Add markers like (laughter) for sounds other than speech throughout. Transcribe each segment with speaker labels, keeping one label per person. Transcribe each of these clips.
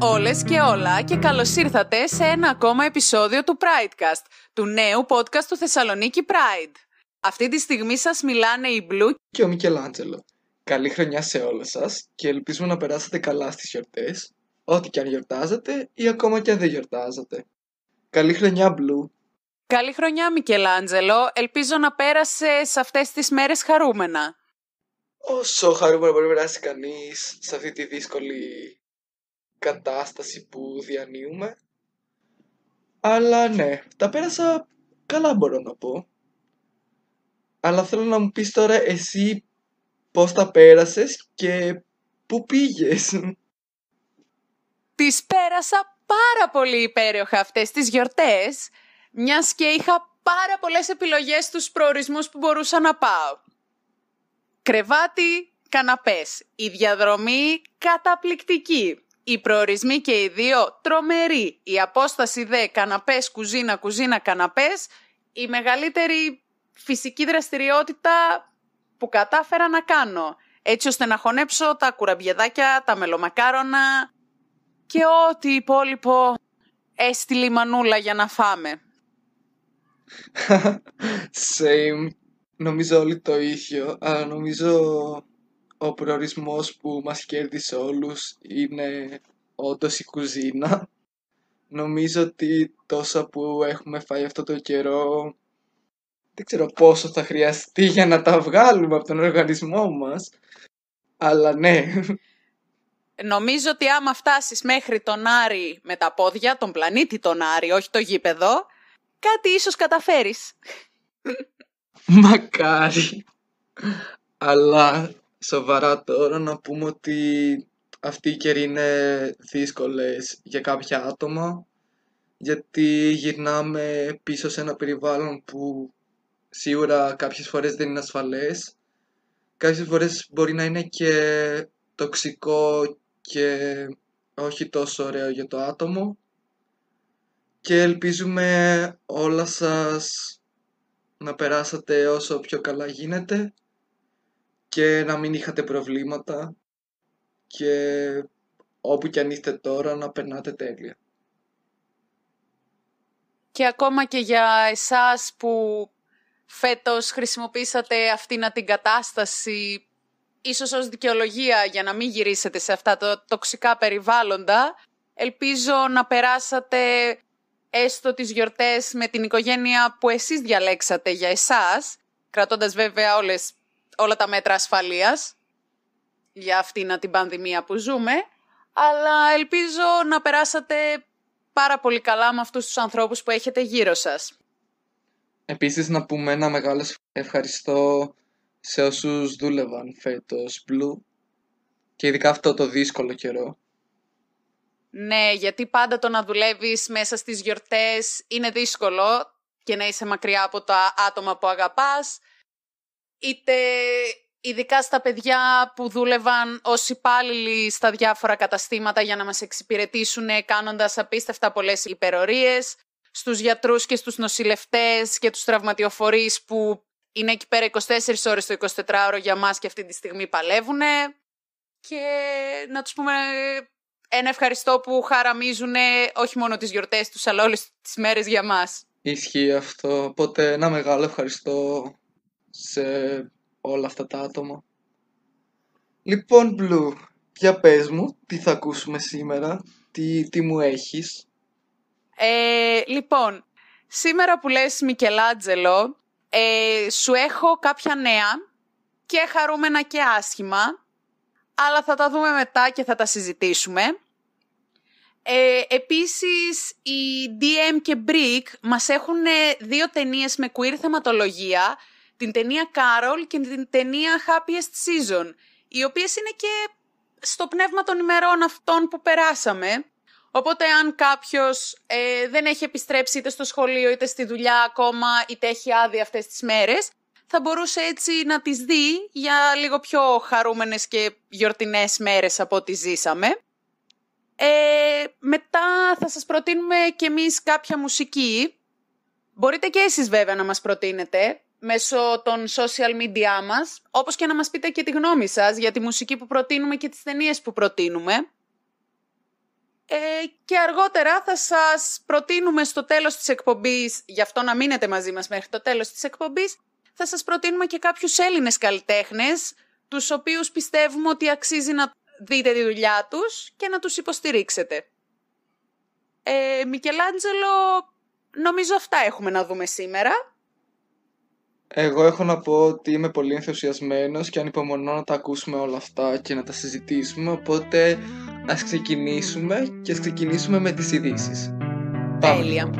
Speaker 1: Γεια σε όλους, όλες και όλα και καλώς ήρθατε σε ένα ακόμα επεισόδιο του Pridecast, του νέου podcast του Θεσσαλονίκη Pride. Αυτή τη στιγμή σας μιλάνε η Blue
Speaker 2: και ο Μικελάντζελο. Καλή χρονιά σε όλους σας και ελπίζουμε να περάσετε καλά στις γιορτές, ό,τι και αν γιορτάζετε ή ακόμα και αν δεν γιορτάζετε. Καλή χρονιά Blue.
Speaker 1: Καλή χρονιά Μικελάντζελο, ελπίζω να πέρασε σε αυτές τις μέρες χαρούμενα.
Speaker 2: Όσο χαρούμενα μπορεί να περάσει κανείς σε αυτή τη δύσκολη κατάσταση που διανύουμε. Αλλά ναι, τα πέρασα καλά μπορώ να πω. Αλλά θέλω να μου πεις τώρα εσύ πώς τα πέρασες και πού πήγες.
Speaker 1: Τις πέρασα πάρα πολύ υπέροχα αυτές τις γιορτές, μιας και είχα πάρα πολλές επιλογές στους προορισμούς που μπορούσα να πάω. Κρεβάτι, καναπές. Η διαδρομή καταπληκτική. Οι προορισμοί και οι δύο τρομεροί. Η απόσταση δε καναπές, κουζίνα, κουζίνα, καναπές. Η μεγαλύτερη φυσική δραστηριότητα που κατάφερα να κάνω. Έτσι ώστε να χωνέψω τα κουραμπιεδάκια, τα μελομακάρονα και ό,τι υπόλοιπο έστειλε η μανούλα για να φάμε. (laughs)
Speaker 2: Same. Νομίζω όλοι το ίδιο, αλλά νομίζω ο προορισμός που μας κέρδισε όλους είναι όντως η κουζίνα. Νομίζω ότι τόσα που έχουμε φάει αυτό το καιρό δεν ξέρω πόσο θα χρειαστεί για να τα βγάλουμε από τον οργανισμό μας. Αλλά ναι.
Speaker 1: Νομίζω ότι άμα φτάσεις μέχρι τον Άρη με τα πόδια, τον πλανήτη τον Άρη, όχι το γήπεδο, κάτι ίσως καταφέρεις.
Speaker 2: Μακάρι. Αλλά σοβαρά τώρα να πούμε ότι αυτή η καιρή είναι δύσκολες για κάποια άτομα γιατί γυρνάμε πίσω σε ένα περιβάλλον που σίγουρα κάποιες φορές δεν είναι ασφαλές. Κάποιες φορές μπορεί να είναι και τοξικό και όχι τόσο ωραίο για το άτομο. Και ελπίζουμε όλα σας να περάσατε όσο πιο καλά γίνεται και να μην είχατε προβλήματα και όπου κι αν είστε τώρα να περνάτε τέλεια.
Speaker 1: Και ακόμα και για εσάς που φέτος χρησιμοποίησατε αυτήν την κατάσταση ίσως ως δικαιολογία για να μην γυρίσετε σε αυτά τα τοξικά περιβάλλοντα, ελπίζω να περάσατε έστω τις γιορτές με την οικογένεια που εσείς διαλέξατε για εσάς, κρατώντας βέβαια όλες, όλα τα μέτρα ασφαλείας για αυτήν την πανδημία που ζούμε, αλλά ελπίζω να περάσατε πάρα πολύ καλά με αυτούς τους ανθρώπους που έχετε γύρω σας.
Speaker 2: Επίσης να πούμε ένα μεγάλο ευχαριστώ σε όσους δούλευαν φέτος Blue και ειδικά αυτό το δύσκολο καιρό.
Speaker 1: Ναι, γιατί πάντα το να δουλεύεις μέσα στις γιορτές είναι δύσκολο και να είσαι μακριά από τα άτομα που αγαπάς. Είτε ειδικά στα παιδιά που δούλευαν ως υπάλληλοι στα διάφορα καταστήματα για να μας εξυπηρετήσουν κάνοντας απίστευτα πολλές υπερορίες. Στους γιατρούς και στους νοσηλευτές και τους τραυματιοφορείς που είναι εκεί πέρα 24 ώρες το 24ωρο για μας και αυτή τη στιγμή παλεύουν. Και να τους πούμε ένα ευχαριστώ που χαραμίζουν όχι μόνο τις γιορτές τους, αλλά όλες τις μέρες για μας.
Speaker 2: Ισχύει αυτό, οπότε ένα μεγάλο ευχαριστώ σε όλα αυτά τα άτομα. Λοιπόν, Blue, για πες μου, τι θα ακούσουμε σήμερα, τι, τι μου έχεις.
Speaker 1: Ε, λοιπόν, σήμερα που λες Μικελάτζελο, ε, σου έχω κάποια νέα και χαρούμενα και άσχημα αλλά θα τα δούμε μετά και θα τα συζητήσουμε. Ε, επίσης, οι DM και Brick μας έχουν δύο ταινίες με queer θεματολογία, την ταινία Carol και την ταινία Happiest Season, οι οποίες είναι και στο πνεύμα των ημερών αυτών που περάσαμε. Οπότε αν κάποιος ε, δεν έχει επιστρέψει είτε στο σχολείο είτε στη δουλειά ακόμα είτε έχει άδεια αυτές τις μέρες, θα μπορούσε έτσι να τις δει για λίγο πιο χαρούμενες και γιορτινές μέρες από ό,τι ζήσαμε. Ε, μετά θα σας προτείνουμε και εμείς κάποια μουσική. Μπορείτε και εσείς βέβαια να μας προτείνετε μέσω των social media μας, όπως και να μας πείτε και τη γνώμη σας για τη μουσική που προτείνουμε και τις ταινίες που προτείνουμε. Ε, και αργότερα θα σας προτείνουμε στο τέλος της εκπομπής, γι' αυτό να μείνετε μαζί μας μέχρι το τέλος της εκπομπής, θα σας προτείνουμε και κάποιους Έλληνες καλλιτέχνες, τους οποίους πιστεύουμε ότι αξίζει να δείτε τη δουλειά τους και να τους υποστηρίξετε. Ε, Μικελάντζελο, νομίζω αυτά έχουμε να δούμε σήμερα.
Speaker 2: Εγώ έχω να πω ότι είμαι πολύ ενθουσιασμένος και ανυπομονώ να τα ακούσουμε όλα αυτά και να τα συζητήσουμε, οπότε ας ξεκινήσουμε και ας ξεκινήσουμε με τις ειδήσεις.
Speaker 1: Τέλεια.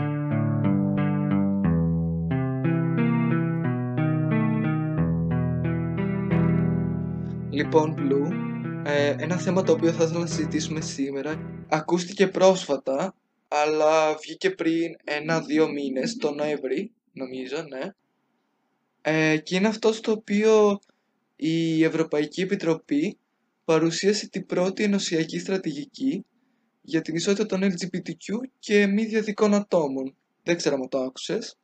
Speaker 2: Λοιπόν, Blue, ε, ένα θέμα το οποίο θα ήθελα να συζητήσουμε σήμερα ακούστηκε πρόσφατα, αλλά βγήκε πριν ένα-δύο μήνες, το Νοέμβρη, νομίζω, ναι. Ε, και είναι αυτό στο οποίο η Ευρωπαϊκή Επιτροπή παρουσίασε την πρώτη ενωσιακή στρατηγική για την ισότητα των LGBTQ και μη διαδικών ατόμων. Δεν ξέρω αν το άκουσες.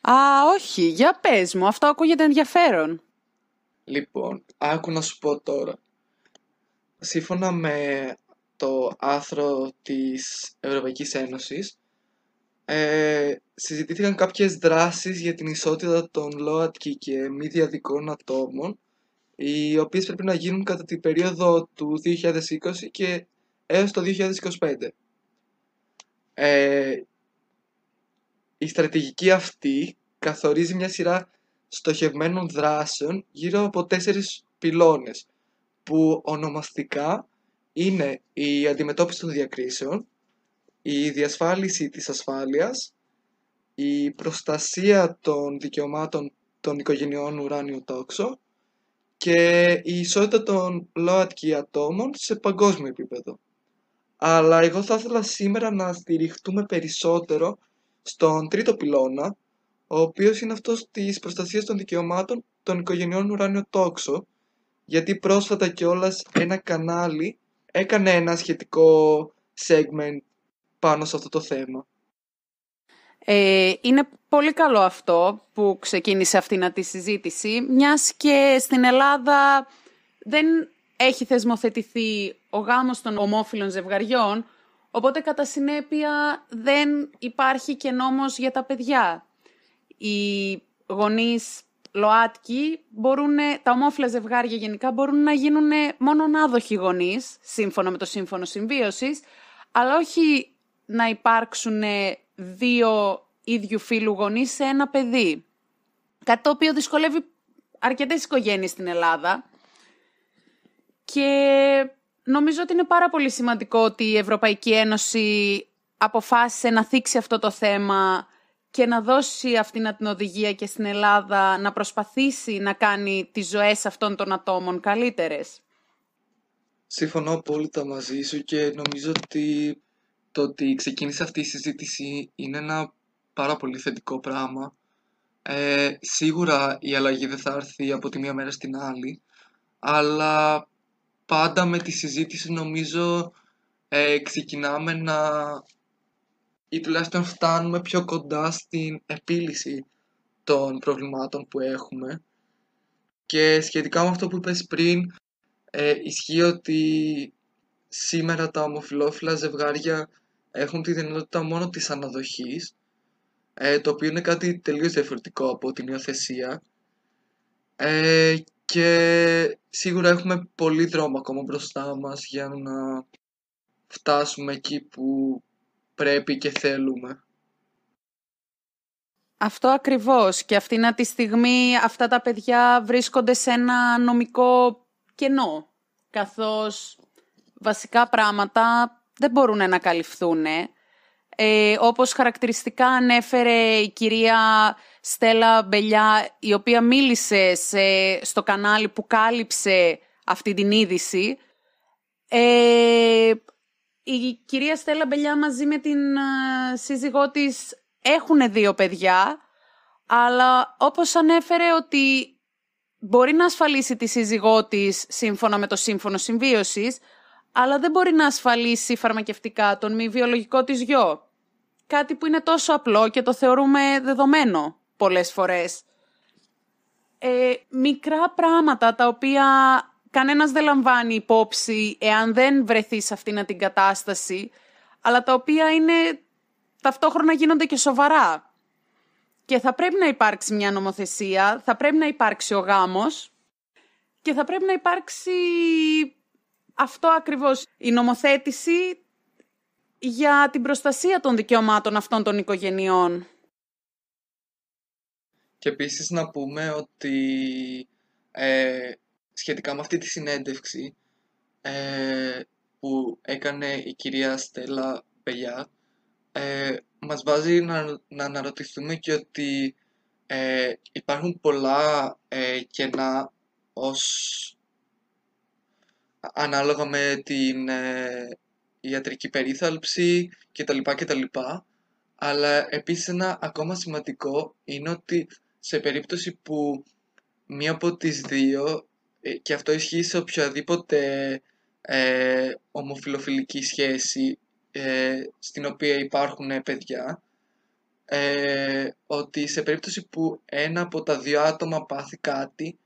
Speaker 1: Α, όχι. Για πες μου. Αυτό ακούγεται ενδιαφέρον.
Speaker 2: Λοιπόν, άκου να σου πω τώρα. Σύμφωνα με το άθρο της Ευρωπαϊκής Ένωσης, ε, συζητήθηκαν κάποιες δράσεις για την ισότητα των ΛΟΑΤΚΙ και μη διαδικών ατόμων, οι οποίες πρέπει να γίνουν κατά την περίοδο του 2020 και έως το 2025. Ε, η στρατηγική αυτή καθορίζει μια σειρά στοχευμένων δράσεων γύρω από τέσσερις πυλώνες, που ονομαστικά είναι η αντιμετώπιση των διακρίσεων, η διασφάλιση της ασφάλειας, η προστασία των δικαιωμάτων των οικογενειών ουράνιο τόξο και η ισότητα των ΛΟΑΤΚΙ ατόμων σε παγκόσμιο επίπεδο. Αλλά εγώ θα ήθελα σήμερα να στηριχτούμε περισσότερο στον τρίτο πυλώνα, ο οποίος είναι αυτός της προστασίας των δικαιωμάτων των οικογενειών ουράνιο τόξο, γιατί πρόσφατα κιόλας ένα κανάλι έκανε ένα σχετικό segment πάνω σε αυτό το θέμα.
Speaker 1: Ε, είναι πολύ καλό αυτό που ξεκίνησε αυτή τη συζήτηση, μιας και στην Ελλάδα δεν έχει θεσμοθετηθεί ο γάμος των ομόφυλων ζευγαριών, οπότε κατά συνέπεια δεν υπάρχει και νόμος για τα παιδιά. Οι γονείς ΛΟΑΤΚΙ μπορούν, τα ομόφυλα ζευγάρια γενικά μπορούν να γίνουν μόνο άδοχοι γονείς, σύμφωνα με το σύμφωνο συμβίωσης, αλλά όχι να υπάρξουν δύο ίδιου φίλου γονείς σε ένα παιδί. Κάτι το οποίο δυσκολεύει αρκετές οικογένειες στην Ελλάδα. Και νομίζω ότι είναι πάρα πολύ σημαντικό ότι η Ευρωπαϊκή Ένωση αποφάσισε να θίξει αυτό το θέμα και να δώσει αυτήν την οδηγία και στην Ελλάδα να προσπαθήσει να κάνει τις ζωές αυτών των ατόμων καλύτερες.
Speaker 2: Συμφωνώ απόλυτα μαζί σου και νομίζω ότι το ότι ξεκίνησε αυτή η συζήτηση είναι ένα πάρα πολύ θετικό πράγμα. Ε, σίγουρα η αλλαγή δεν θα έρθει από τη μία μέρα στην άλλη, αλλά πάντα με τη συζήτηση νομίζω ε, ξεκινάμε να ή τουλάχιστον φτάνουμε πιο κοντά στην επίλυση των προβλημάτων που έχουμε. Και σχετικά με αυτό που είπες πριν, ε, ισχύει ότι σήμερα τα ομοφιλόφιλα ζευγάρια έχουν τη δυνατότητα μόνο της αναδοχής, ε, το οποίο είναι κάτι τελείως διαφορετικό από την υιοθεσία. Ε, και σίγουρα έχουμε πολύ δρόμο ακόμα μπροστά μας για να φτάσουμε εκεί που πρέπει και θέλουμε.
Speaker 1: Αυτό ακριβώς. Και αυτή τη στιγμή αυτά τα παιδιά βρίσκονται σε ένα νομικό κενό. Καθώς βασικά πράγματα δεν μπορούν να καλυφθούν. Ε, όπως χαρακτηριστικά ανέφερε η κυρία Στέλλα Μπελιά, η οποία μίλησε στο κανάλι που κάλυψε αυτή την είδηση. Ε, η κυρία Στέλλα Μπελιά μαζί με την σύζυγό της έχουν δύο παιδιά, αλλά όπως ανέφερε ότι μπορεί να ασφαλίσει τη σύζυγό της σύμφωνα με το σύμφωνο συμβίωσης, αλλά δεν μπορεί να ασφαλίσει φαρμακευτικά τον μη βιολογικό της γιο. Κάτι που είναι τόσο απλό και το θεωρούμε δεδομένο πολλές φορές. Ε, μικρά πράγματα τα οποία κανένας δεν λαμβάνει υπόψη εάν δεν βρεθεί σε αυτήν την κατάσταση, αλλά τα οποία είναι ταυτόχρονα γίνονται και σοβαρά. Και θα πρέπει να υπάρξει μια νομοθεσία, θα πρέπει να υπάρξει ο γάμος και θα πρέπει να υπάρξει αυτό ακριβώς, η νομοθέτηση για την προστασία των δικαιωμάτων αυτών των οικογενειών.
Speaker 2: Και επίσης να πούμε ότι ε, σχετικά με αυτή τη συνέντευξη ε, που έκανε η κυρία Στέλλα Πελιά, ε, μας βάζει να, να αναρωτηθούμε και ότι ε, υπάρχουν πολλά ε, κενά ως ανάλογα με την ε, ιατρική περίθαλψη κτλ. κτλ. Αλλά επίσης ένα ακόμα σημαντικό είναι ότι σε περίπτωση που μία από τις δύο, ε, και αυτό ισχύει σε οποιαδήποτε ε, ομοφιλοφιλική σχέση ε, στην οποία υπάρχουν παιδιά, ε, ότι σε περίπτωση που ένα από τα δύο άτομα πάθει κάτι,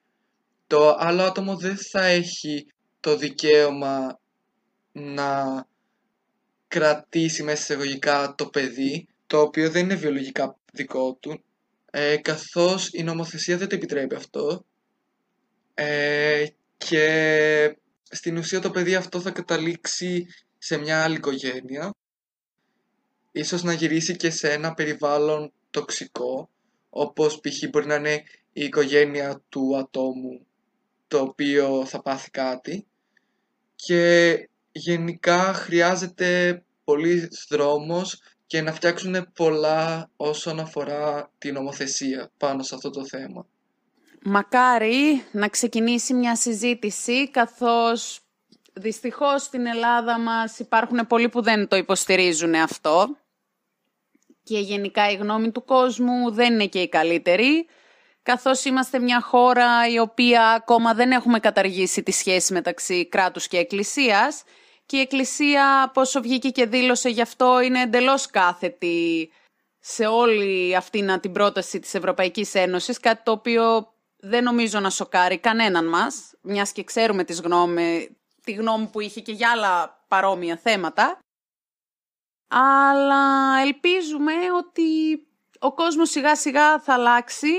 Speaker 2: το άλλο άτομο δεν θα έχει το δικαίωμα να κρατήσει μέσα εισαγωγικά το παιδί, το οποίο δεν είναι βιολογικά δικό του, ε, καθώς η νομοθεσία δεν το επιτρέπει αυτό. Ε, και στην ουσία το παιδί αυτό θα καταλήξει σε μια άλλη οικογένεια. Ίσως να γυρίσει και σε ένα περιβάλλον τοξικό όπως π.χ. μπορεί να είναι η οικογένεια του ατόμου το οποίο θα πάθει κάτι και γενικά χρειάζεται πολύς δρόμος και να φτιάξουν πολλά όσον αφορά την νομοθεσία πάνω σε αυτό το θέμα.
Speaker 1: Μακάρι να ξεκινήσει μια συζήτηση καθώς δυστυχώς στην Ελλάδα μας υπάρχουν πολλοί που δεν το υποστηρίζουν αυτό και γενικά η γνώμη του κόσμου δεν είναι και η καλύτερη καθώς είμαστε μια χώρα η οποία ακόμα δεν έχουμε καταργήσει τη σχέση μεταξύ κράτους και εκκλησίας και η εκκλησία πόσο βγήκε και δήλωσε γι' αυτό είναι εντελώς κάθετη σε όλη αυτή την πρόταση της Ευρωπαϊκής Ένωσης, κάτι το οποίο δεν νομίζω να σοκάρει κανέναν μας, μιας και ξέρουμε τις γνώμη, τη γνώμη που είχε και για άλλα παρόμοια θέματα. Αλλά ελπίζουμε ότι ο κόσμος σιγά σιγά θα αλλάξει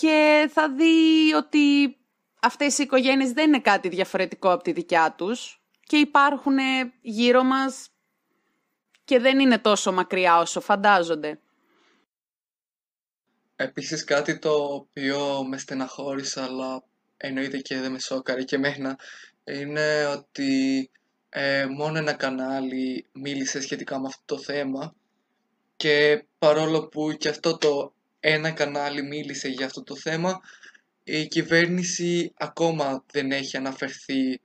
Speaker 1: και θα δει ότι αυτές οι οικογένειες δεν είναι κάτι διαφορετικό από τη δικιά τους και υπάρχουν γύρω μας και δεν είναι τόσο μακριά όσο φαντάζονται.
Speaker 2: Επίσης κάτι το οποίο με στεναχώρησε αλλά εννοείται και δεν με σόκαρε και εμένα είναι ότι ε, μόνο ένα κανάλι μίλησε σχετικά με αυτό το θέμα και παρόλο που και αυτό το ένα κανάλι μίλησε για αυτό το θέμα. Η κυβέρνηση ακόμα δεν έχει αναφερθεί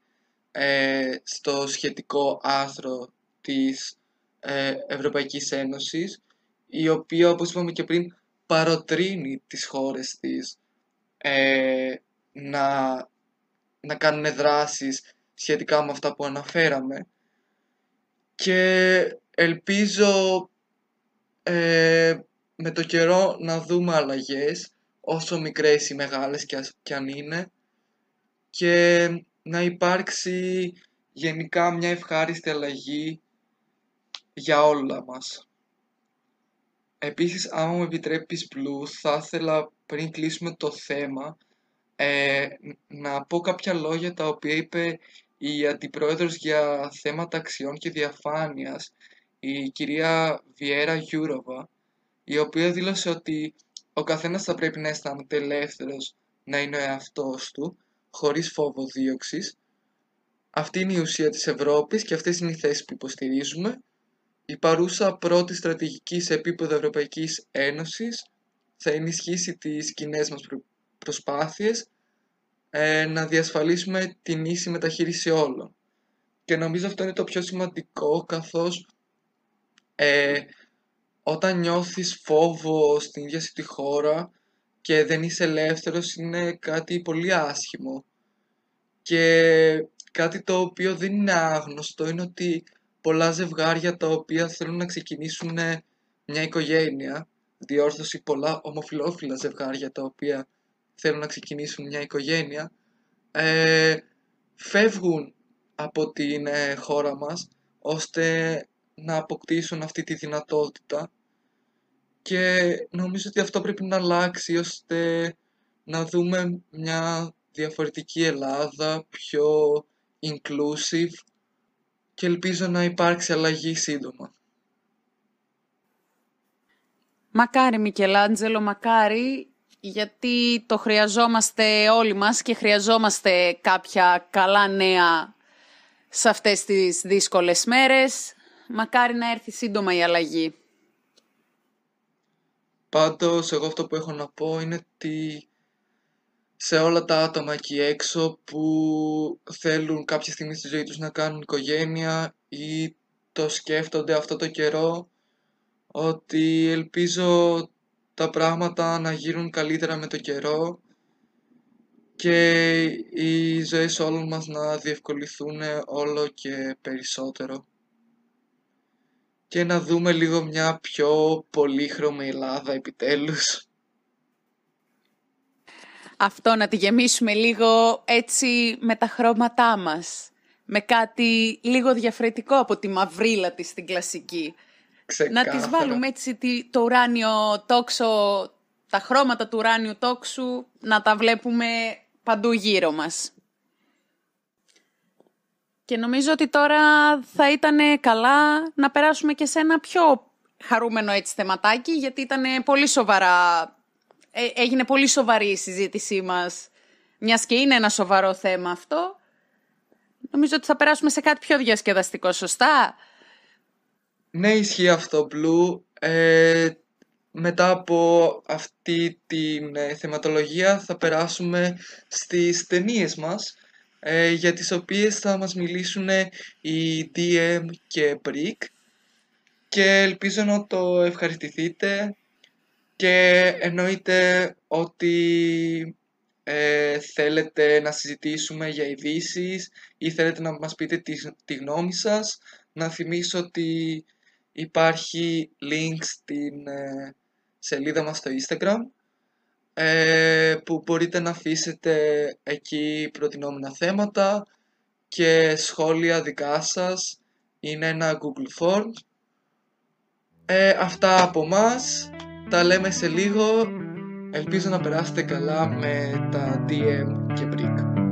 Speaker 2: ε, στο σχετικό άρθρο της ε, Ευρωπαϊκής Ένωσης η οποία όπως είπαμε και πριν παροτρύνει τις χώρες της ε, να, να κάνουν δράσεις σχετικά με αυτά που αναφέραμε. Και ελπίζω ε, με το καιρό να δούμε αλλαγές όσο μικρές ή μεγάλες κι αν είναι και να υπάρξει γενικά μια ευχάριστη αλλαγή για όλα μας. Επίσης, άμα μου επιτρέπεις, Blue, θα ήθελα πριν κλείσουμε το θέμα ε, να πω κάποια λόγια τα οποία είπε η Αντιπρόεδρος για θέματα αξιών και διαφάνειας, η κυρία Βιέρα Γιούροβα, η οποία δήλωσε ότι ο καθένας θα πρέπει να αισθάνεται ελεύθερος να είναι ο εαυτός του, χωρίς φόβο δίωξης. Αυτή είναι η ουσία της Ευρώπης και αυτές είναι οι θέσεις που υποστηρίζουμε η παρούσα πρώτη στρατηγική σε επίπεδο Ευρωπαϊκής Ένωσης θα ενισχύσει τις κοινές μας προσπάθειες ε, να διασφαλίσουμε την ίση μεταχείριση όλων. Και νομίζω αυτό είναι το πιο σημαντικό καθώς ε, όταν νιώθεις φόβο στην ίδια τη χώρα και δεν είσαι ελεύθερος είναι κάτι πολύ άσχημο. Και κάτι το οποίο δεν είναι άγνωστο είναι ότι πολλά ζευγάρια τα οποία θέλουν να ξεκινήσουν μια οικογένεια, διόρθωση πολλά ομοφιλόφιλα ζευγάρια τα οποία θέλουν να ξεκινήσουν μια οικογένεια, ε, φεύγουν από την ε, χώρα μας ώστε να αποκτήσουν αυτή τη δυνατότητα και νομίζω ότι αυτό πρέπει να αλλάξει ώστε να δούμε μια διαφορετική Ελλάδα, πιο inclusive και ελπίζω να υπάρξει αλλαγή σύντομα.
Speaker 1: Μακάρι Μικελάντζελο, μακάρι, γιατί το χρειαζόμαστε όλοι μας και χρειαζόμαστε κάποια καλά νέα σε αυτές τις δύσκολες μέρες. Μακάρι να έρθει σύντομα η αλλαγή.
Speaker 2: Πάντως, εγώ αυτό που έχω να πω είναι ότι σε όλα τα άτομα εκεί έξω που θέλουν κάποια στιγμή στη ζωή τους να κάνουν οικογένεια ή το σκέφτονται αυτό το καιρό ότι ελπίζω τα πράγματα να γίνουν καλύτερα με το καιρό και οι ζωές όλων μας να διευκολυθούν όλο και περισσότερο και να δούμε λίγο μια πιο πολύχρωμη Ελλάδα επιτέλους.
Speaker 1: Αυτό να τη γεμίσουμε λίγο έτσι με τα χρώματά μας. Με κάτι λίγο διαφορετικό από τη μαυρίλα της στην κλασική.
Speaker 2: Ξεκάθαρα.
Speaker 1: Να τις βάλουμε έτσι το ουράνιο τόξο, τα χρώματα του ουράνιου τόξου, να τα βλέπουμε παντού γύρω μας. Και νομίζω ότι τώρα θα ήταν καλά να περάσουμε και σε ένα πιο χαρούμενο έτσι θεματάκι, γιατί ήταν πολύ σοβαρά, ε, έγινε πολύ σοβαρή η συζήτησή μας, μιας και είναι ένα σοβαρό θέμα αυτό. Νομίζω ότι θα περάσουμε σε κάτι πιο διασκεδαστικό, σωστά;
Speaker 2: Ναι, ισχύει αυτό, Blue. Ε, μετά από αυτή την ε, θεματολογία θα περάσουμε στις ταινίες μας, ε, για τις οποίες θα μας μιλήσουν οι DM και Brick και ελπίζω να το ευχαριστηθείτε. Και εννοείται ότι ε, θέλετε να συζητήσουμε για ειδήσεις ή θέλετε να μας πείτε τη, τη γνώμη σας. Να θυμίσω ότι υπάρχει link στην ε, σελίδα μας στο Instagram ε, που μπορείτε να αφήσετε εκεί προτινόμενα θέματα και σχόλια δικά σας. Είναι ένα Google Form. Ε, αυτά από μας. Τα λέμε σε λίγο. Ελπίζω να περάσετε καλά με τα DM και Brick.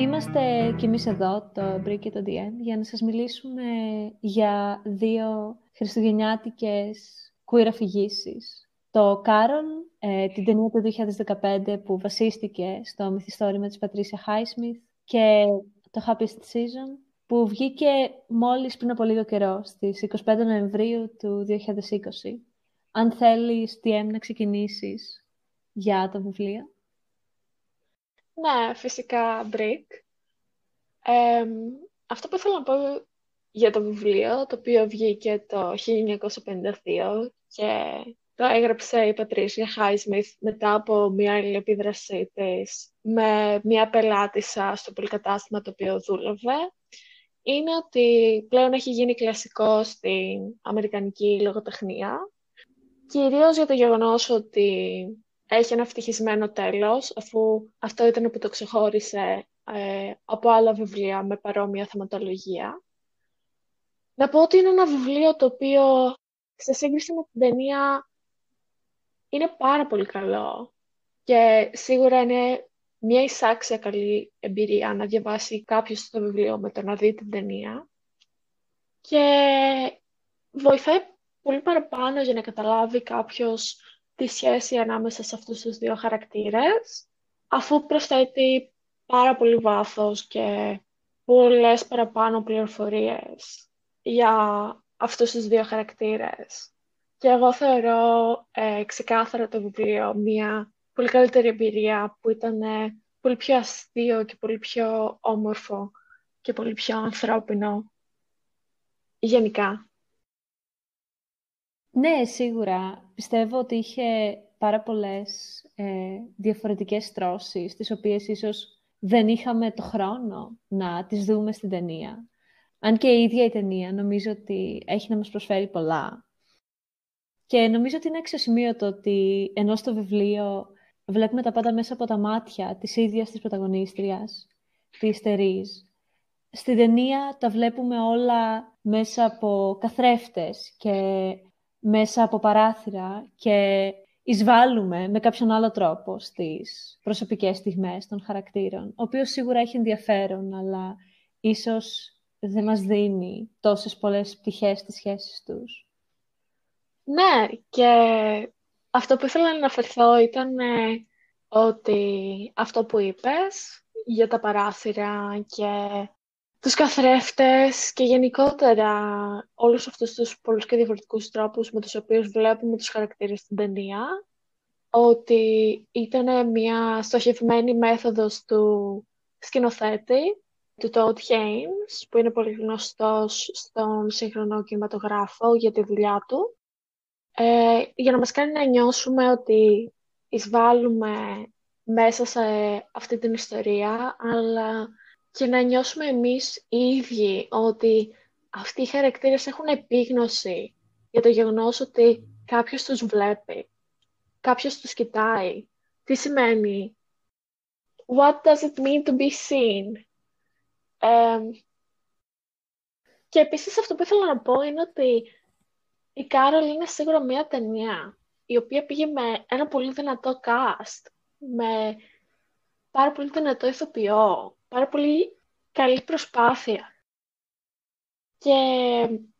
Speaker 3: Είμαστε κι εμείς εδώ, το Brick και το DM, για να σας μιλήσουμε για δύο χριστουγεννιάτικες queer αφηγήσεις. Το Κάρον, ε, την ταινία του 2015 που βασίστηκε στο μυθιστόρημα της Πατρίσια Χάισμιθ και το Happiest Season που βγήκε μόλις πριν από λίγο καιρό, στις 25 Νοεμβρίου του 2020. Αν θέλεις, DM, να ξεκινήσεις για το βιβλίο.
Speaker 4: Ναι, φυσικά Brick. αυτό που ήθελα να πω για το βιβλίο, το οποίο βγήκε το 1952 και το έγραψε η Πατρίσια Χάισμιθ μετά από μια αλληλεπίδρασή της με μια πελάτησα στο πολυκατάστημα το οποίο δούλευε, είναι ότι πλέον έχει γίνει κλασικό στην αμερικανική λογοτεχνία, κυρίως για το γεγονός ότι έχει ένα ευτυχισμένο τέλος, αφού αυτό ήταν που το ξεχώρισε ε, από άλλα βιβλία με παρόμοια θεματολογία. Να πω ότι είναι ένα βιβλίο το οποίο, σε σύγκριση με την ταινία, είναι πάρα πολύ καλό και σίγουρα είναι μια εισάξια καλή εμπειρία να διαβάσει κάποιος το βιβλίο με το να δει την ταινία και βοηθάει πολύ παραπάνω για να καταλάβει κάποιος τη σχέση ανάμεσα σε αυτούς τους δύο χαρακτήρες, αφού προσθέτει πάρα πολύ βάθος και πολλές παραπάνω πληροφορίες για αυτούς τους δύο χαρακτήρες. Και εγώ θεωρώ ε, ξεκάθαρα το βιβλίο μια πολύ καλύτερη εμπειρία που ήταν ε, πολύ πιο αστείο και πολύ πιο όμορφο και πολύ πιο ανθρώπινο γενικά.
Speaker 3: Ναι, σίγουρα. Πιστεύω ότι είχε πάρα πολλές ε, διαφορετικές στρώσεις, τις οποίες ίσως δεν είχαμε το χρόνο να τις δούμε στην ταινία. Αν και η ίδια η ταινία νομίζω ότι έχει να μας προσφέρει πολλά. Και νομίζω ότι είναι αξιοσημείωτο ότι ενώ στο βιβλίο βλέπουμε τα πάντα μέσα από τα μάτια της ίδιας της πρωταγωνίστριας, της Τερίζ. Στην ταινία τα βλέπουμε όλα μέσα από καθρέφτες και μέσα από παράθυρα και εισβάλλουμε με κάποιον άλλο τρόπο στις προσωπικές στιγμές των χαρακτήρων, ο οποίος σίγουρα έχει ενδιαφέρον, αλλά ίσως δεν μας δίνει τόσες πολλές πτυχές στις σχέσεις τους.
Speaker 4: Ναι, και αυτό που ήθελα να αναφερθώ ήταν ε, ότι αυτό που είπες για τα παράθυρα και τους καθρέφτες και γενικότερα όλους αυτούς τους πολλούς και διαφορετικούς τρόπους με τους οποίους βλέπουμε τους χαρακτήρες στην ταινία, ότι ήταν μια στοχευμένη μέθοδος του σκηνοθέτη, του Todd Haynes, που είναι πολύ γνωστός στον σύγχρονο κινηματογράφο για τη δουλειά του, ε, για να μας κάνει να νιώσουμε ότι εισβάλλουμε μέσα σε αυτή την ιστορία, αλλά και να νιώσουμε εμείς οι ίδιοι ότι αυτοί οι χαρακτήρες έχουν επίγνωση για το γεγονός ότι κάποιος τους βλέπει, κάποιος τους κοιτάει. Τι σημαίνει; What does it mean to be seen? και επίσης αυτό που ήθελα να πω είναι ότι η Κάρολ είναι σίγουρα μια ταινία η οποία πήγε με ένα πολύ δυνατό cast, με πάρα πολύ δυνατό ηθοποιό, πάρα πολύ καλή προσπάθεια. Και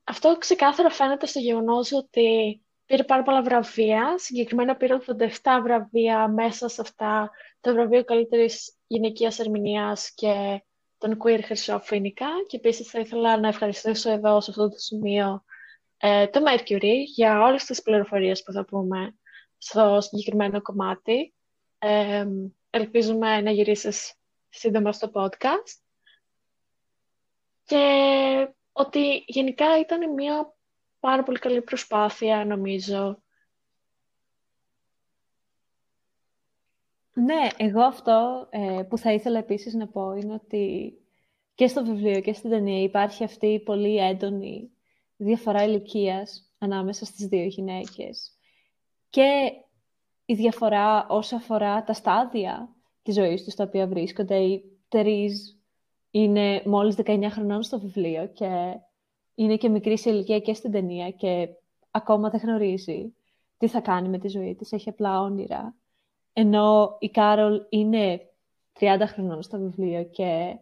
Speaker 4: αυτό ξεκάθαρα φαίνεται στο γεγονός ότι πήρε πάρα πολλά βραβεία, συγκεκριμένα πήρε 87 βραβεία μέσα σε αυτά το βραβείο καλύτερης γυναικείας ερμηνείας και τον Queer Χρυσό Φίνικα και επίσης θα ήθελα να ευχαριστήσω εδώ σε αυτό το σημείο ε, το Mercury για όλες τις πληροφορίες που θα πούμε στο συγκεκριμένο κομμάτι. Ε, ελπίζουμε να γυρίσεις σύντομα στο podcast. Και ότι γενικά ήταν μια πάρα πολύ καλή προσπάθεια, νομίζω.
Speaker 3: Ναι, εγώ αυτό ε, που θα ήθελα επίσης να πω είναι ότι και στο βιβλίο και στην ταινία υπάρχει αυτή η πολύ έντονη διαφορά ηλικίας ανάμεσα στις δύο γυναίκες. Και η διαφορά όσο αφορά τα στάδια της ζωής τους, τα οποία βρίσκονται. Η Τερίζ είναι μόλις 19 χρονών στο βιβλίο και είναι και μικρή σε ηλικία και στην ταινία και ακόμα δεν γνωρίζει τι θα κάνει με τη ζωή της, έχει απλά όνειρα. Ενώ η Κάρολ είναι 30 χρονών στο βιβλίο και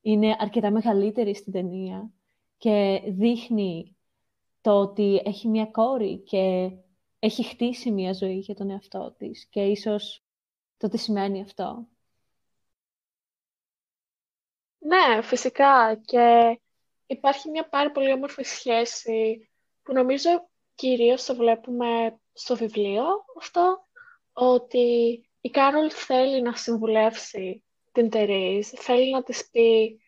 Speaker 3: είναι αρκετά μεγαλύτερη στην ταινία και δείχνει το ότι έχει μια κόρη και έχει χτίσει μια ζωή για τον εαυτό της και ίσως το τι σημαίνει αυτό.
Speaker 4: Ναι, φυσικά και υπάρχει μια πάρα πολύ όμορφη σχέση που νομίζω κυρίως το βλέπουμε στο βιβλίο αυτό, ότι η Κάρολ θέλει να συμβουλεύσει την Τερίζ, θέλει να της πει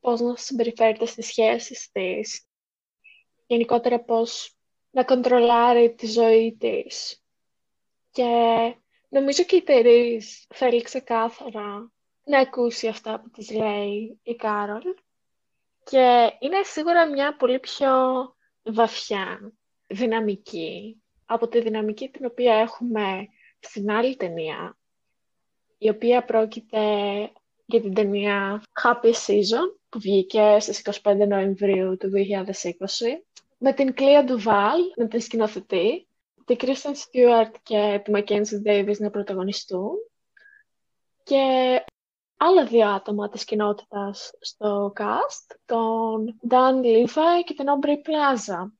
Speaker 4: πώς να συμπεριφέρεται στις σχέσεις της, γενικότερα πώς να κοντρολάρει τη ζωή της. Και νομίζω και η Τερίζ θέλει ξεκάθαρα να ακούσει αυτά που της λέει η Κάρολ. Και είναι σίγουρα μια πολύ πιο βαθιά, δυναμική, από τη δυναμική την οποία έχουμε στην άλλη ταινία, η οποία πρόκειται για την ταινία Happy Season, που βγήκε στις 25 Νοεμβρίου του 2020, με την Κλία Ντουβάλ, με την σκηνοθετή, την Κρίστεν Στιούαρτ και τη Μακένζι Ντέιβις να πρωταγωνιστούν και άλλα δύο άτομα της κοινότητας στο cast, τον Dan Levi και τον Aubrey Plaza.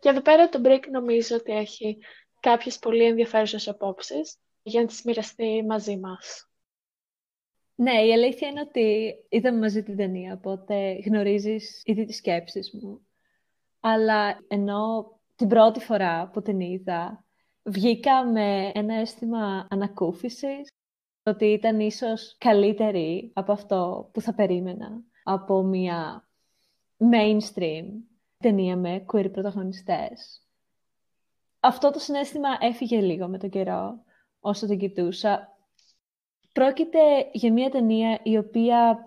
Speaker 4: Και εδώ πέρα το Brick νομίζω ότι έχει κάποιες πολύ ενδιαφέρουσες απόψεις για να τις μοιραστεί μαζί μας.
Speaker 3: Ναι, η αλήθεια είναι ότι είδαμε μαζί την ταινία, οπότε γνωρίζεις ήδη τις σκέψεις μου. Αλλά ενώ την πρώτη φορά που την είδα, βγήκα με ένα αίσθημα ανακούφισης, ότι ήταν ίσως καλύτερη από αυτό που θα περίμενα από μια mainstream ταινία με queer πρωταγωνιστές. Αυτό το συνέστημα έφυγε λίγο με τον καιρό, όσο την κοιτούσα. Πρόκειται για μια ταινία η οποία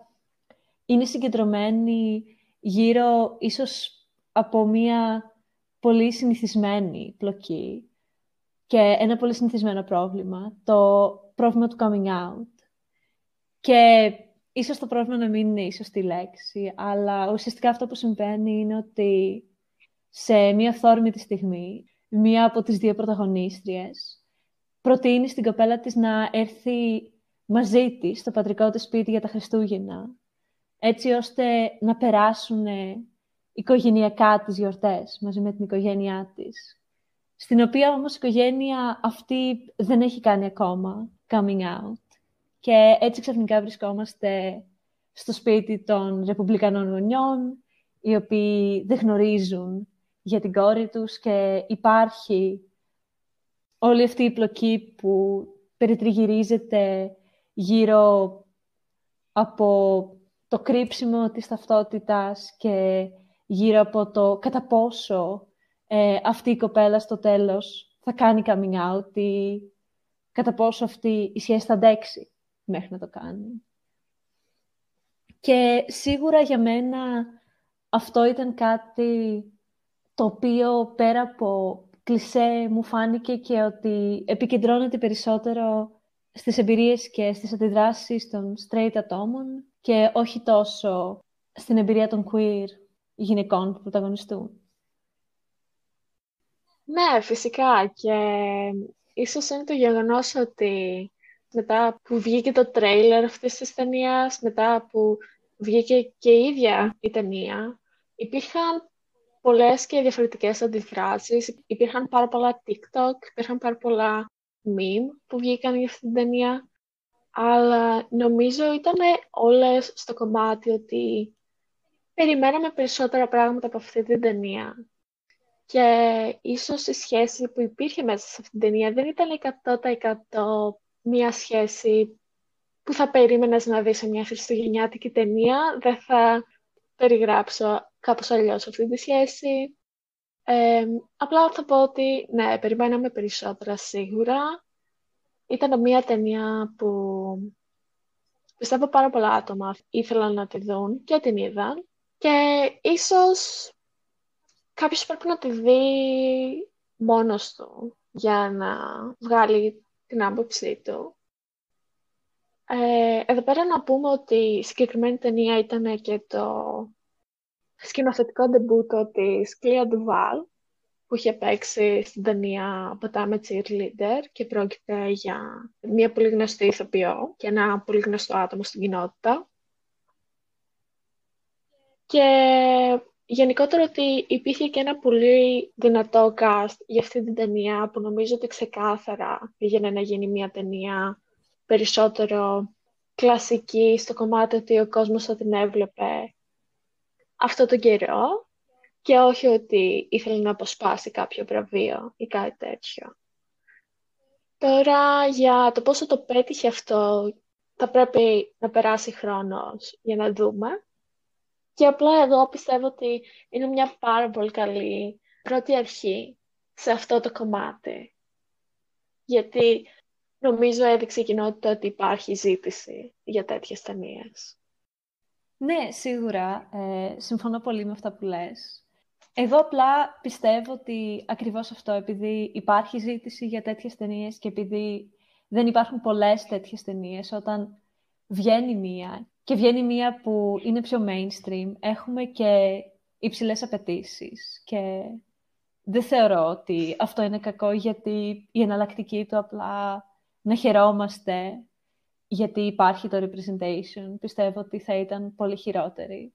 Speaker 3: είναι συγκεντρωμένη γύρω ίσως από μια πολύ συνηθισμένη πλοκή και ένα πολύ συνηθισμένο πρόβλημα, το πρόβλημα του coming out. Και ίσως το πρόβλημα να μην είναι η σωστή λέξη, αλλά ουσιαστικά αυτό που συμβαίνει είναι ότι σε μία φθόρμητη στιγμή, μία από τις δύο πρωταγωνίστριες προτείνει στην κοπέλα της να έρθει μαζί της στο πατρικό της σπίτι για τα Χριστούγεννα, έτσι ώστε να περάσουν οικογενειακά τις γιορτές μαζί με την οικογένειά της. Στην οποία όμως η οικογένεια αυτή δεν έχει κάνει ακόμα coming out. Και έτσι ξαφνικά βρισκόμαστε στο σπίτι των ρεπουμπλικανών γονιών, οι οποίοι δεν γνωρίζουν για την κόρη τους και υπάρχει όλη αυτή η πλοκή που περιτριγυρίζεται γύρω από το κρύψιμο της ταυτότητας και γύρω από το κατά πόσο ε, αυτή η κοπέλα στο τέλος θα κάνει coming out ή κατά πόσο αυτή η σχέση θα αντέξει μέχρι να το κάνει. Και σίγουρα για μένα αυτό ήταν κάτι το οποίο πέρα από κλισέ μου φάνηκε και ότι επικεντρώνεται περισσότερο στις εμπειρίες και στις αντιδράσεις των straight ατόμων και όχι τόσο στην εμπειρία των queer γυναικών που πρωταγωνιστούν.
Speaker 4: Ναι, φυσικά. Και ίσως είναι το γεγονός ότι μετά που βγήκε το τρέιλερ αυτής της ταινίας, μετά που βγήκε και η ίδια η ταινία, υπήρχαν πολλές και διαφορετικές αντιδράσεις. Υπήρχαν πάρα πολλά TikTok, υπήρχαν πάρα πολλά meme που βγήκαν για αυτή την ταινία. Αλλά νομίζω ήταν όλες στο κομμάτι ότι περιμέναμε περισσότερα πράγματα από αυτή την ταινία. Και ίσως η σχέση που υπήρχε μέσα σε αυτή την ταινία δεν ήταν 100% μία σχέση που θα περίμενες να δεις σε μια χριστουγεννιάτικη ταινία. Δεν θα περιγράψω κάπως αλλιώς αυτή τη σχέση. Ε, απλά θα πω ότι ναι, περιμέναμε περισσότερα σίγουρα. Ήταν μια ταινία που πιστεύω πάρα πολλά άτομα ήθελαν να τη δουν και την είδαν. Και ίσως κάποιος πρέπει να τη δει μόνος του για να βγάλει την άποψή του. Ε, εδώ πέρα να πούμε ότι η συγκεκριμένη ταινία ήταν και το σκηνοθετικό ντεμπούτο της Κλία Ντουβάλ που είχε παίξει στην ταινία «Ποτάμε Cheerleader» και πρόκειται για μια πολύ γνωστή ηθοποιό και ένα πολύ γνωστό άτομο στην κοινότητα. Και γενικότερα ότι υπήρχε και ένα πολύ δυνατό cast για αυτή την ταινία που νομίζω ότι ξεκάθαρα πήγαινε να γίνει μια ταινία περισσότερο κλασική στο κομμάτι ότι ο κόσμος θα την έβλεπε αυτό τον καιρό και όχι ότι ήθελε να αποσπάσει κάποιο βραβείο ή κάτι τέτοιο. Τώρα για το πόσο το πέτυχε αυτό θα πρέπει να περάσει χρόνος για να δούμε. Και απλά εδώ πιστεύω ότι είναι μια πάρα πολύ καλή πρώτη αρχή σε αυτό το κομμάτι. Γιατί νομίζω έδειξε η κοινότητα ότι υπάρχει ζήτηση για τέτοιες ταινίες.
Speaker 3: Ναι, σίγουρα. Ε, συμφωνώ πολύ με αυτά που λες. Εγώ απλά πιστεύω ότι ακριβώς αυτό, επειδή υπάρχει ζήτηση για τέτοιες ταινίες και επειδή δεν υπάρχουν πολλές τέτοιες ταινίες, όταν βγαίνει μία και βγαίνει μία που είναι πιο mainstream, έχουμε και υψηλές απαιτήσεις. Και δεν θεωρώ ότι αυτό είναι κακό, γιατί η εναλλακτική του απλά να χαιρόμαστε γιατί υπάρχει το representation. Πιστεύω ότι θα ήταν πολύ χειρότερη.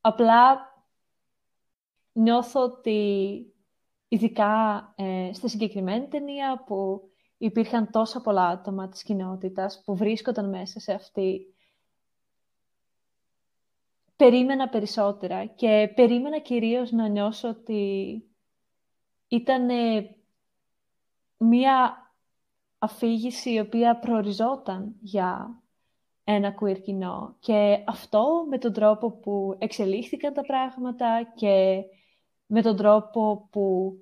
Speaker 3: Απλά νιώθω ότι ειδικά ε, στη συγκεκριμένη ταινία που υπήρχαν τόσα πολλά άτομα της κοινότητας που βρίσκονταν μέσα σε αυτή περίμενα περισσότερα και περίμενα κυρίως να νιώσω ότι ήταν μία αφήγηση η οποία προοριζόταν για ένα queer κοινό. Και αυτό με τον τρόπο που εξελίχθηκαν τα πράγματα και με τον τρόπο που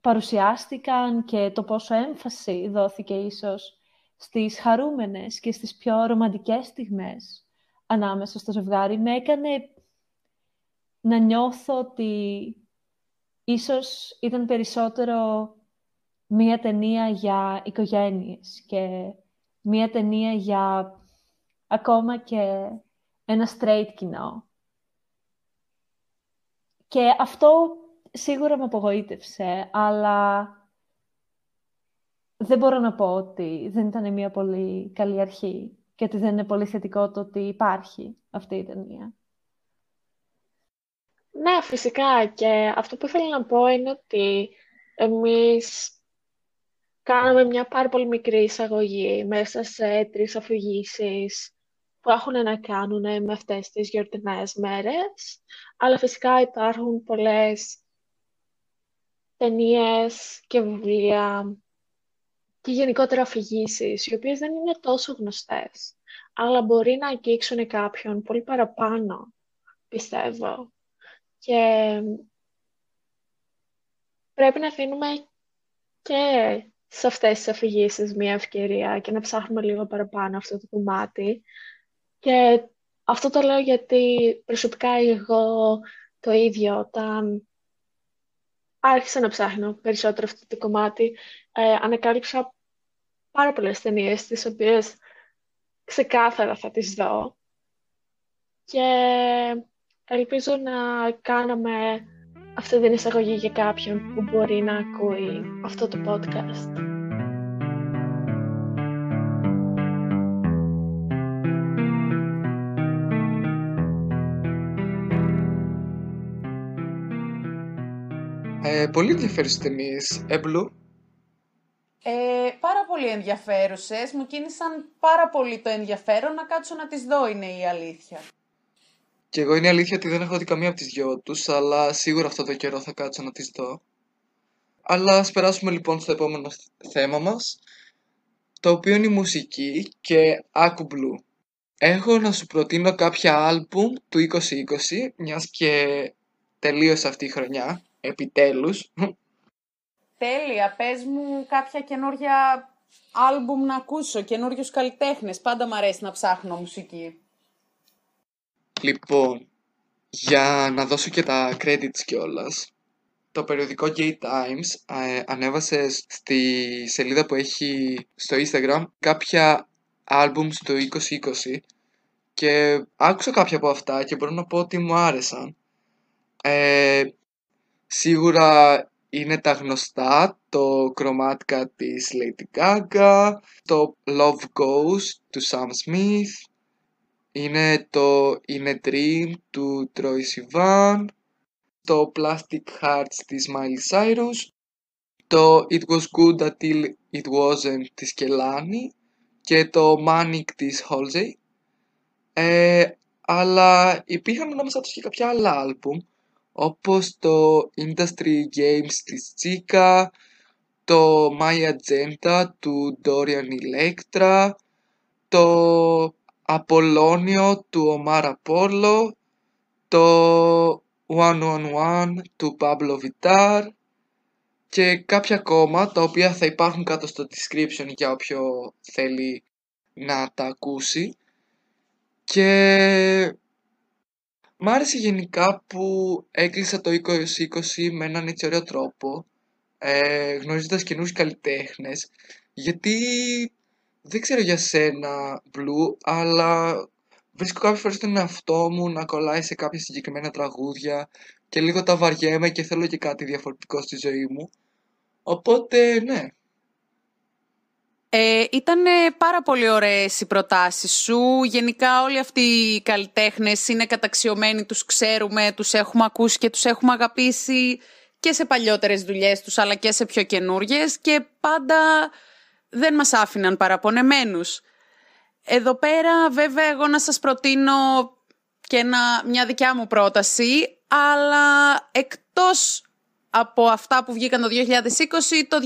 Speaker 3: παρουσιάστηκαν και το πόσο έμφαση δόθηκε ίσως στις χαρούμενες και στις πιο ρομαντικές στιγμές ανάμεσα στο ζευγάρι με έκανε να νιώθω ότι ίσως ήταν περισσότερο μία ταινία για οικογένειες και μία ταινία για ακόμα και ένα straight κοινό. Και αυτό σίγουρα με απογοήτευσε, αλλά δεν μπορώ να πω ότι δεν ήταν μια πολύ καλή αρχή και ότι δεν είναι πολύ θετικό το ότι υπάρχει αυτή η ταινία.
Speaker 4: Ναι, φυσικά. Και αυτό που ήθελα να πω είναι ότι εμείς κάναμε μια πάρα πολύ μικρή εισαγωγή μέσα σε τρεις αφηγήσεις που έχουν να κάνουν με αυτές τις γιορτινές μέρες. Αλλά φυσικά υπάρχουν πολλές ταινίες και βιβλία και γενικότερα αφηγήσεις, οι οποίες δεν είναι τόσο γνωστές, αλλά μπορεί να αγγίξουν κάποιον πολύ παραπάνω, πιστεύω. Και πρέπει να αφήνουμε και σε αυτές τις αφηγήσεις μια ευκαιρία και να ψάχνουμε λίγο παραπάνω αυτό το κομμάτι. Και αυτό το λέω γιατί προσωπικά εγώ το ίδιο όταν άρχισα να ψάχνω περισσότερο αυτό το κομμάτι, ε, ανακάλυψα πάρα πολλές ταινίες τις οποίες ξεκάθαρα θα τις δω. Και ελπίζω να κάναμε αυτή την εισαγωγή για κάποιον που μπορεί να ακούει αυτό το podcast.
Speaker 2: Ε, πολύ ενδιαφέρουσες ταινίες. Έμπλου.
Speaker 1: Ε, πάρα πολύ ενδιαφέρουσες. Μου κίνησαν πάρα πολύ το ενδιαφέρον να κάτσω να τις δω, είναι η αλήθεια.
Speaker 2: Και εγώ είναι αλήθεια ότι δεν έχω δει καμία από τις δυο τους, αλλά σίγουρα αυτό το καιρό θα κάτσω να τις δω. Αλλά ας περάσουμε λοιπόν στο επόμενο θέμα μας, το οποίο είναι η μουσική και άκου Blue. Έχω να σου προτείνω κάποια άλμπουμ του 2020, μιας και τελείωσε αυτή η χρονιά, επιτέλους.
Speaker 1: Τέλεια, πες μου κάποια καινούργια άλμπουμ να ακούσω, καινούριου καλλιτέχνες. Πάντα μου αρέσει να ψάχνω μουσική.
Speaker 2: Λοιπόν, για να δώσω και τα credits κιόλας. Το περιοδικό Gay Times ε, ανέβασε στη σελίδα που έχει στο Instagram κάποια albums του 2020 και άκουσα κάποια από αυτά και μπορώ να πω ότι μου άρεσαν. Ε, σίγουρα είναι τα γνωστά, το Chromatica της Lady Gaga, το Love Goes του Sam Smith, είναι το In a Dream του Troy Sivan, το Plastic Hearts της Miley Cyrus, το It Was Good Until It Wasn't της Kelani και το Manic της Halsey. Ε, αλλά υπήρχαν ανάμεσα τους και κάποια άλλα άλμπουμ όπως το Industry Games της Chica, το My Agenda του Dorian Electra, το Απολώνιο του Ομάρα Πόλο, το One on One του Pablo Vitar και κάποια ακόμα τα οποία θα υπάρχουν κάτω στο description για όποιο θέλει να τα ακούσει. Και μ' άρεσε γενικά που έκλεισα το 2020 με έναν έτσι ωραίο τρόπο ε, γνωρίζοντας καινούς καλλιτέχνες γιατί δεν ξέρω για σένα, Blue, αλλά βρίσκω κάποιες φορές τον εαυτό μου να κολλάει σε κάποια συγκεκριμένα τραγούδια και λίγο τα βαριέμαι και θέλω και κάτι διαφορετικό στη ζωή μου. Οπότε, ναι.
Speaker 1: Ε, ήταν πάρα πολύ ωραίες οι προτάσεις σου. Γενικά όλοι αυτοί οι καλλιτέχνες είναι καταξιωμένοι, τους ξέρουμε, τους έχουμε ακούσει και τους έχουμε αγαπήσει και σε παλιότερες δουλειές τους αλλά και σε πιο καινούργιες και πάντα δεν μας άφηναν παραπονεμένους. Εδώ πέρα βέβαια εγώ να σας προτείνω και μια δικιά μου πρόταση, αλλά εκτός από αυτά που βγήκαν το 2020, το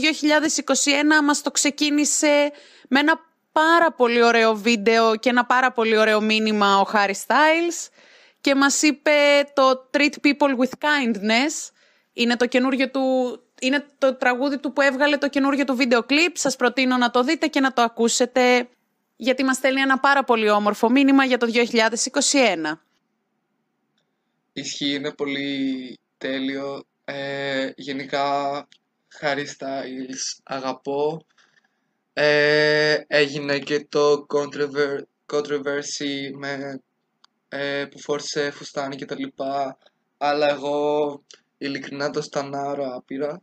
Speaker 1: 2021 μας το ξεκίνησε με ένα πάρα πολύ ωραίο βίντεο και ένα πάρα πολύ ωραίο μήνυμα ο Harry Styles και μας είπε το Treat People with Kindness. Είναι το καινούριο του είναι το τραγούδι του που έβγαλε το καινούργιο του βίντεο κλιπ. Σας προτείνω να το δείτε και να το ακούσετε γιατί μας στέλνει ένα πάρα πολύ όμορφο μήνυμα για το 2021.
Speaker 2: Ισχύει, είναι πολύ τέλειο. Ε, γενικά Harry Styles αγαπώ. Ε, έγινε και το controver- controversy με, ε, που φόρησε φουστάνι και τα λοιπά. Αλλά εγώ ειλικρινά το στανάρω άπειρα.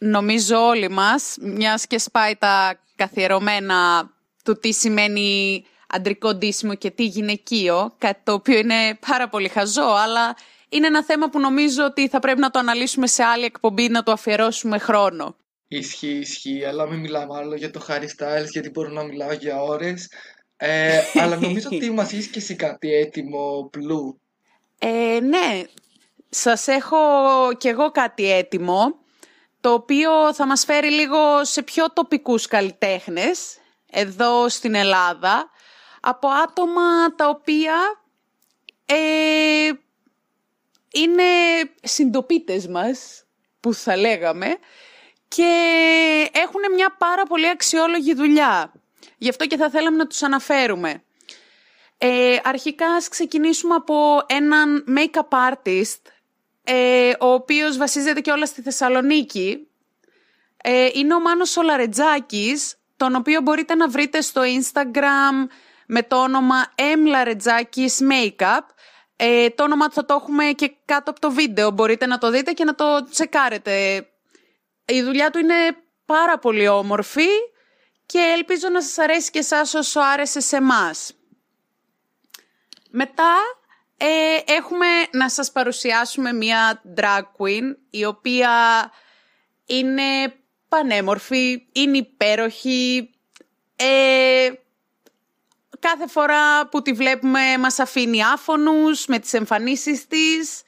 Speaker 1: Νομίζω όλοι μας, μιας και σπάει τα καθιερωμένα του τι σημαίνει αντρικό ντύσιμο και τι γυναικείο, κάτι το οποίο είναι πάρα πολύ χαζό, αλλά είναι ένα θέμα που νομίζω ότι θα πρέπει να το αναλύσουμε σε άλλη εκπομπή, να το αφιερώσουμε χρόνο.
Speaker 2: Ισχύει, ισχύει, αλλά μην μιλάμε άλλο για το Harry Styles γιατί μπορώ να μιλάω για ώρες. Ε, (laughs) αλλά νομίζω ότι μας είσαι και εσύ κάτι έτοιμο, Blue.
Speaker 1: Ε, ναι, σας έχω κι εγώ κάτι έτοιμο, το οποίο θα μας φέρει λίγο σε πιο τοπικούς καλλιτέχνες, εδώ στην Ελλάδα, από άτομα τα οποία ε, είναι συντοπίτες μας, που θα λέγαμε, και έχουν μια πάρα πολύ αξιόλογη δουλειά. Γι' αυτό και θα θέλαμε να τους αναφέρουμε. Ε, αρχικά ας ξεκινήσουμε από έναν make-up artist, ε, ο οποίος βασίζεται και όλα στη Θεσσαλονίκη. Ε, είναι ο Μάνος Σολαρετζάκης, τον οποίο μπορείτε να βρείτε στο Instagram με το όνομα M. Laretζάκης Makeup. Ε, το όνομα θα το έχουμε και κάτω από το βίντεο, μπορείτε να το δείτε και να το τσεκάρετε. Η δουλειά του είναι πάρα πολύ όμορφη και ελπίζω να σας αρέσει και εσάς όσο άρεσε σε εμάς. Μετά ε, έχουμε να σας παρουσιάσουμε μία drag queen η οποία είναι πανέμορφη, είναι υπέροχη. Ε, κάθε φορά που τη βλέπουμε μας αφήνει άφωνους με τις εμφανίσεις της.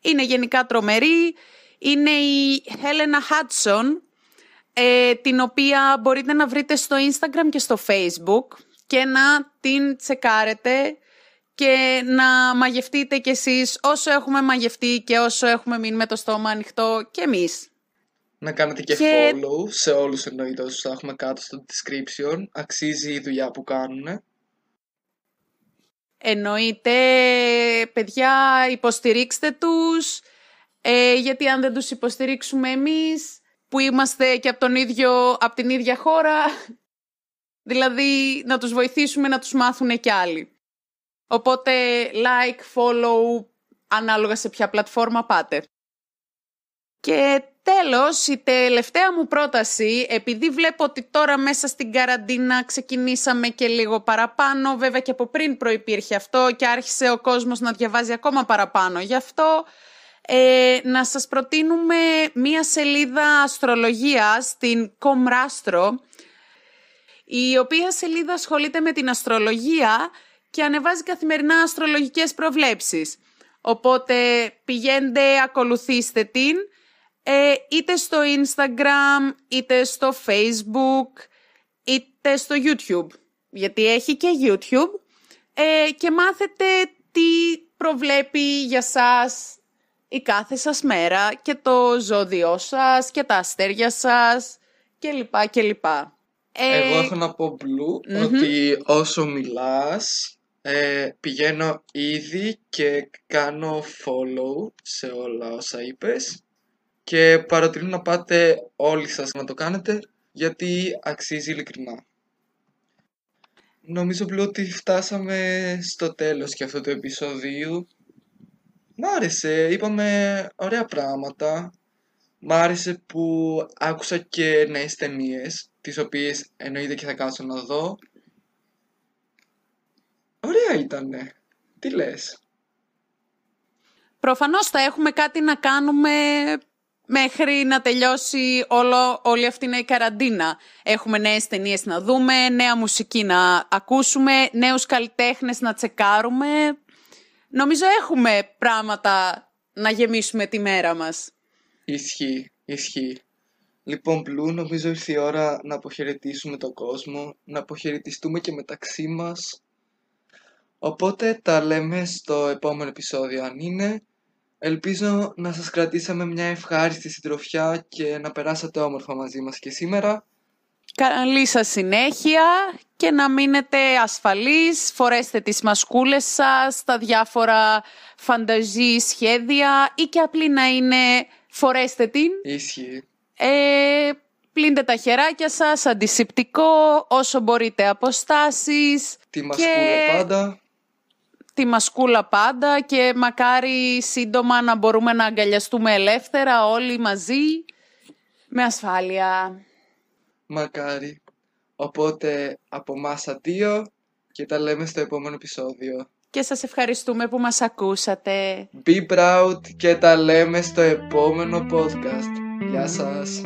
Speaker 1: Είναι γενικά τρομερή. Είναι η Helena Hudson, ε, την οποία μπορείτε να βρείτε στο Instagram και στο Facebook και να την τσεκάρετε και να μαγευτείτε κι εσείς όσο έχουμε μαγευτεί και όσο έχουμε μείνει με το στόμα ανοιχτό και εμείς.
Speaker 2: Να κάνετε και,
Speaker 1: Και-
Speaker 2: follow σε όλους εννοείται όσους θα έχουμε κάτω στο description. Αξίζει η δουλειά που κάνουν.
Speaker 1: Εννοείται, παιδιά, υποστηρίξτε τους, ε, γιατί αν δεν τους υποστηρίξουμε εμείς, που είμαστε και από, τον ίδιο, από την ίδια χώρα, (laughs) δηλαδή να τους βοηθήσουμε να τους μάθουν κι άλλοι. Οπότε, like, follow, ανάλογα σε ποια πλατφόρμα πάτε. Και τέλος, η τελευταία μου πρόταση, επειδή βλέπω ότι τώρα μέσα στην καραντίνα ξεκινήσαμε και λίγο παραπάνω, βέβαια και από πριν προϋπήρχε αυτό και άρχισε ο κόσμος να διαβάζει ακόμα παραπάνω. Γι' αυτό ε, να σας προτείνουμε μία σελίδα αστρολογίας στην Comrastro, η οποία σελίδα ασχολείται με την αστρολογία και ανεβάζει καθημερινά αστρολογικές προβλέψεις. Οπότε πηγαίνετε, ακολουθήστε την, ε, είτε στο Instagram, είτε στο Facebook, είτε στο YouTube. Γιατί έχει και YouTube. Ε, και μάθετε τι προβλέπει για σας η κάθε σας μέρα και το ζώδιό σας και τα αστέρια σας και λοιπά και λοιπά. Ε,
Speaker 2: Εγώ έχω να πω Blue
Speaker 1: μμμ.
Speaker 2: ότι όσο μιλάς ε, πηγαίνω ήδη και κάνω follow σε όλα όσα είπες και παροτρύνω να πάτε όλοι σας να το κάνετε γιατί αξίζει ειλικρινά. Νομίζω Blue ότι φτάσαμε στο τέλος και αυτού του επεισοδίου. Μ' άρεσε, είπαμε ωραία πράγματα. Μ' άρεσε που άκουσα και νέες ταινίες, τις οποίες εννοείται και θα κάτσω να δω. Ωραία ήτανε. Τι λες;
Speaker 1: Προφανώς θα έχουμε κάτι να κάνουμε μέχρι να τελειώσει όλο, όλη αυτή η καραντίνα. Έχουμε νέες ταινίες να δούμε, νέα μουσική να ακούσουμε, νέους καλλιτέχνες να τσεκάρουμε. Νομίζω έχουμε πράγματα να γεμίσουμε τη μέρα μας.
Speaker 2: Ισχύει, ισχύει. Λοιπόν, Μπλου, νομίζω ήρθε η ώρα να αποχαιρετήσουμε τον κόσμο, να αποχαιρετιστούμε και μεταξύ μας. Οπότε τα λέμε στο επόμενο επεισόδιο αν είναι. Ελπίζω να σας κρατήσαμε μια ευχάριστη συντροφιά και να περάσατε όμορφα μαζί μας και σήμερα.
Speaker 1: Καλή σας συνέχεια και να μείνετε ασφαλείς, φορέστε τις μασκούλες σας, τα διάφορα φανταζή σχέδια ή και απλή να είναι φορέστε την.
Speaker 2: Ισχύει.
Speaker 1: Ε, πλύντε τα χεράκια σας, αντισηπτικό, όσο μπορείτε αποστάσεις.
Speaker 2: Τη μασκούλα πάντα.
Speaker 1: Τη μασκούλα πάντα και μακάρι σύντομα να μπορούμε να αγκαλιαστούμε ελεύθερα όλοι μαζί με ασφάλεια.
Speaker 2: Μακάρι. Οπότε από μας αντίο και τα λέμε στο επόμενο επεισόδιο.
Speaker 1: Και σας ευχαριστούμε που μας ακούσατε.
Speaker 2: Be proud και τα λέμε στο επόμενο podcast. Γεια σας.